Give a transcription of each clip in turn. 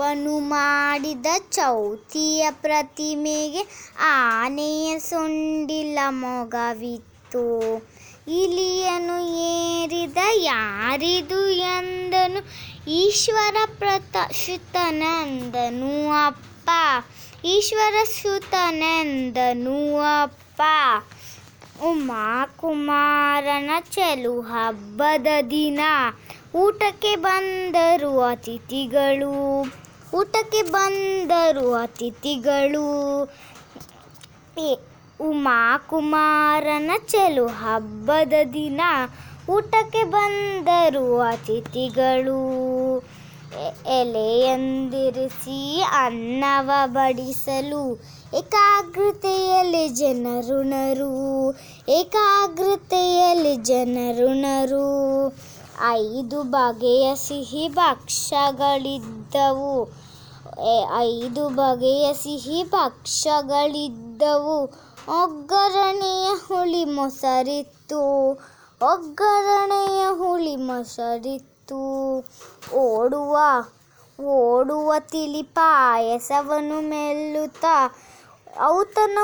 ಅಪ್ಪನು ಮಾಡಿದ ಚೌತಿಯ ಪ್ರತಿಮೆಗೆ ಆನೆಯ ಸೊಂಡಿಲ ಮೊಗವಿತ್ತು. ಇಲಿಯನು ಏರಿದ ಯಾರಿದು ಎಂದನು? ಈಶ್ವರ ಪ್ರತ ಶ್ರುತನೆಂದನು ಅಪ್ಪ. ಈಶ್ವರ ಶ್ರುತನೆಂದನು ಅಪ್ಪ. ಉಮಾಕುಮಾರನ ಚೆಲು ಹಬ್ಬದ ದಿನ ಊಟಕ್ಕೆ ಬಂದರು ಅತಿಥಿಗಳು. ಊಟಕ್ಕೆ ಬಂದರು ಅತಿಥಿಗಳು. ಉಮಾ ಕುಮಾರನ ಚೆಲು ಹಬ್ಬದ ದಿನ ಊಟಕ್ಕೆ ಬಂದರು ಅತಿಥಿಗಳು. ಎಲೆಯಂದಿರಿಸಿ ಅನ್ನವ ಬಡಿಸಲು ಏಕಾಗ್ರತೆಯಲ್ಲಿ ಜನರುಣರು. ಏಕಾಗ್ರತೆಯಲ್ಲಿ ಜನರುಣರು. ಐದು ಬಗೆಯ ಸಿಹಿ ಭಕ್ಷ್ಯಗಳಿದ್ದವು. ಐದು ಬಗೆಯ ಸಿಹಿ ಭಕ್ಷ್ಯಗಳಿದ್ದವು. ಒಗ್ಗರಣೆಯ ಹುಳಿ ಮೊಸರಿತ್ತು. ಒಗ್ಗರಣೆಯ ಹುಳಿ ಮೊಸರಿತ್ತು. ಓಡುವ ಓಡುವ ತಿಳಿ ಪಾಯಸವನ್ನು ಮೆಲ್ಲುತ್ತಾ ಔತಣ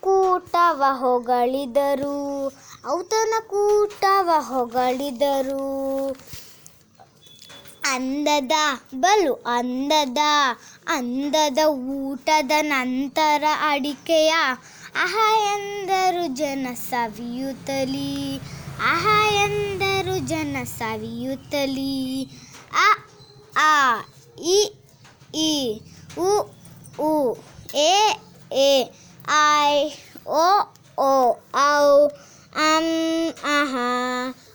ಕೂಟವ ಹೊಗಳಿದರು. ಔತಣ ಕೂಟವ ಹೊಗಳಿದರು ಅಂದದ ಬಲು ಅಂದದ ಅಂದದ ಊಟದ ನಂತರ ಅಡಿಕೆಯ ಅಹ ಎಂದರು ಜನ ಸವಿಯುತ್ತಲಿ, ಅಹ ಎಂದರು ಜನ ಸವಿಯುತ್ತಲಿ. ಅ, ಆ, ಇ ಇ, ಉ ಉ, ಎ ಎ, ಐ, ಓ ಓ, ಔ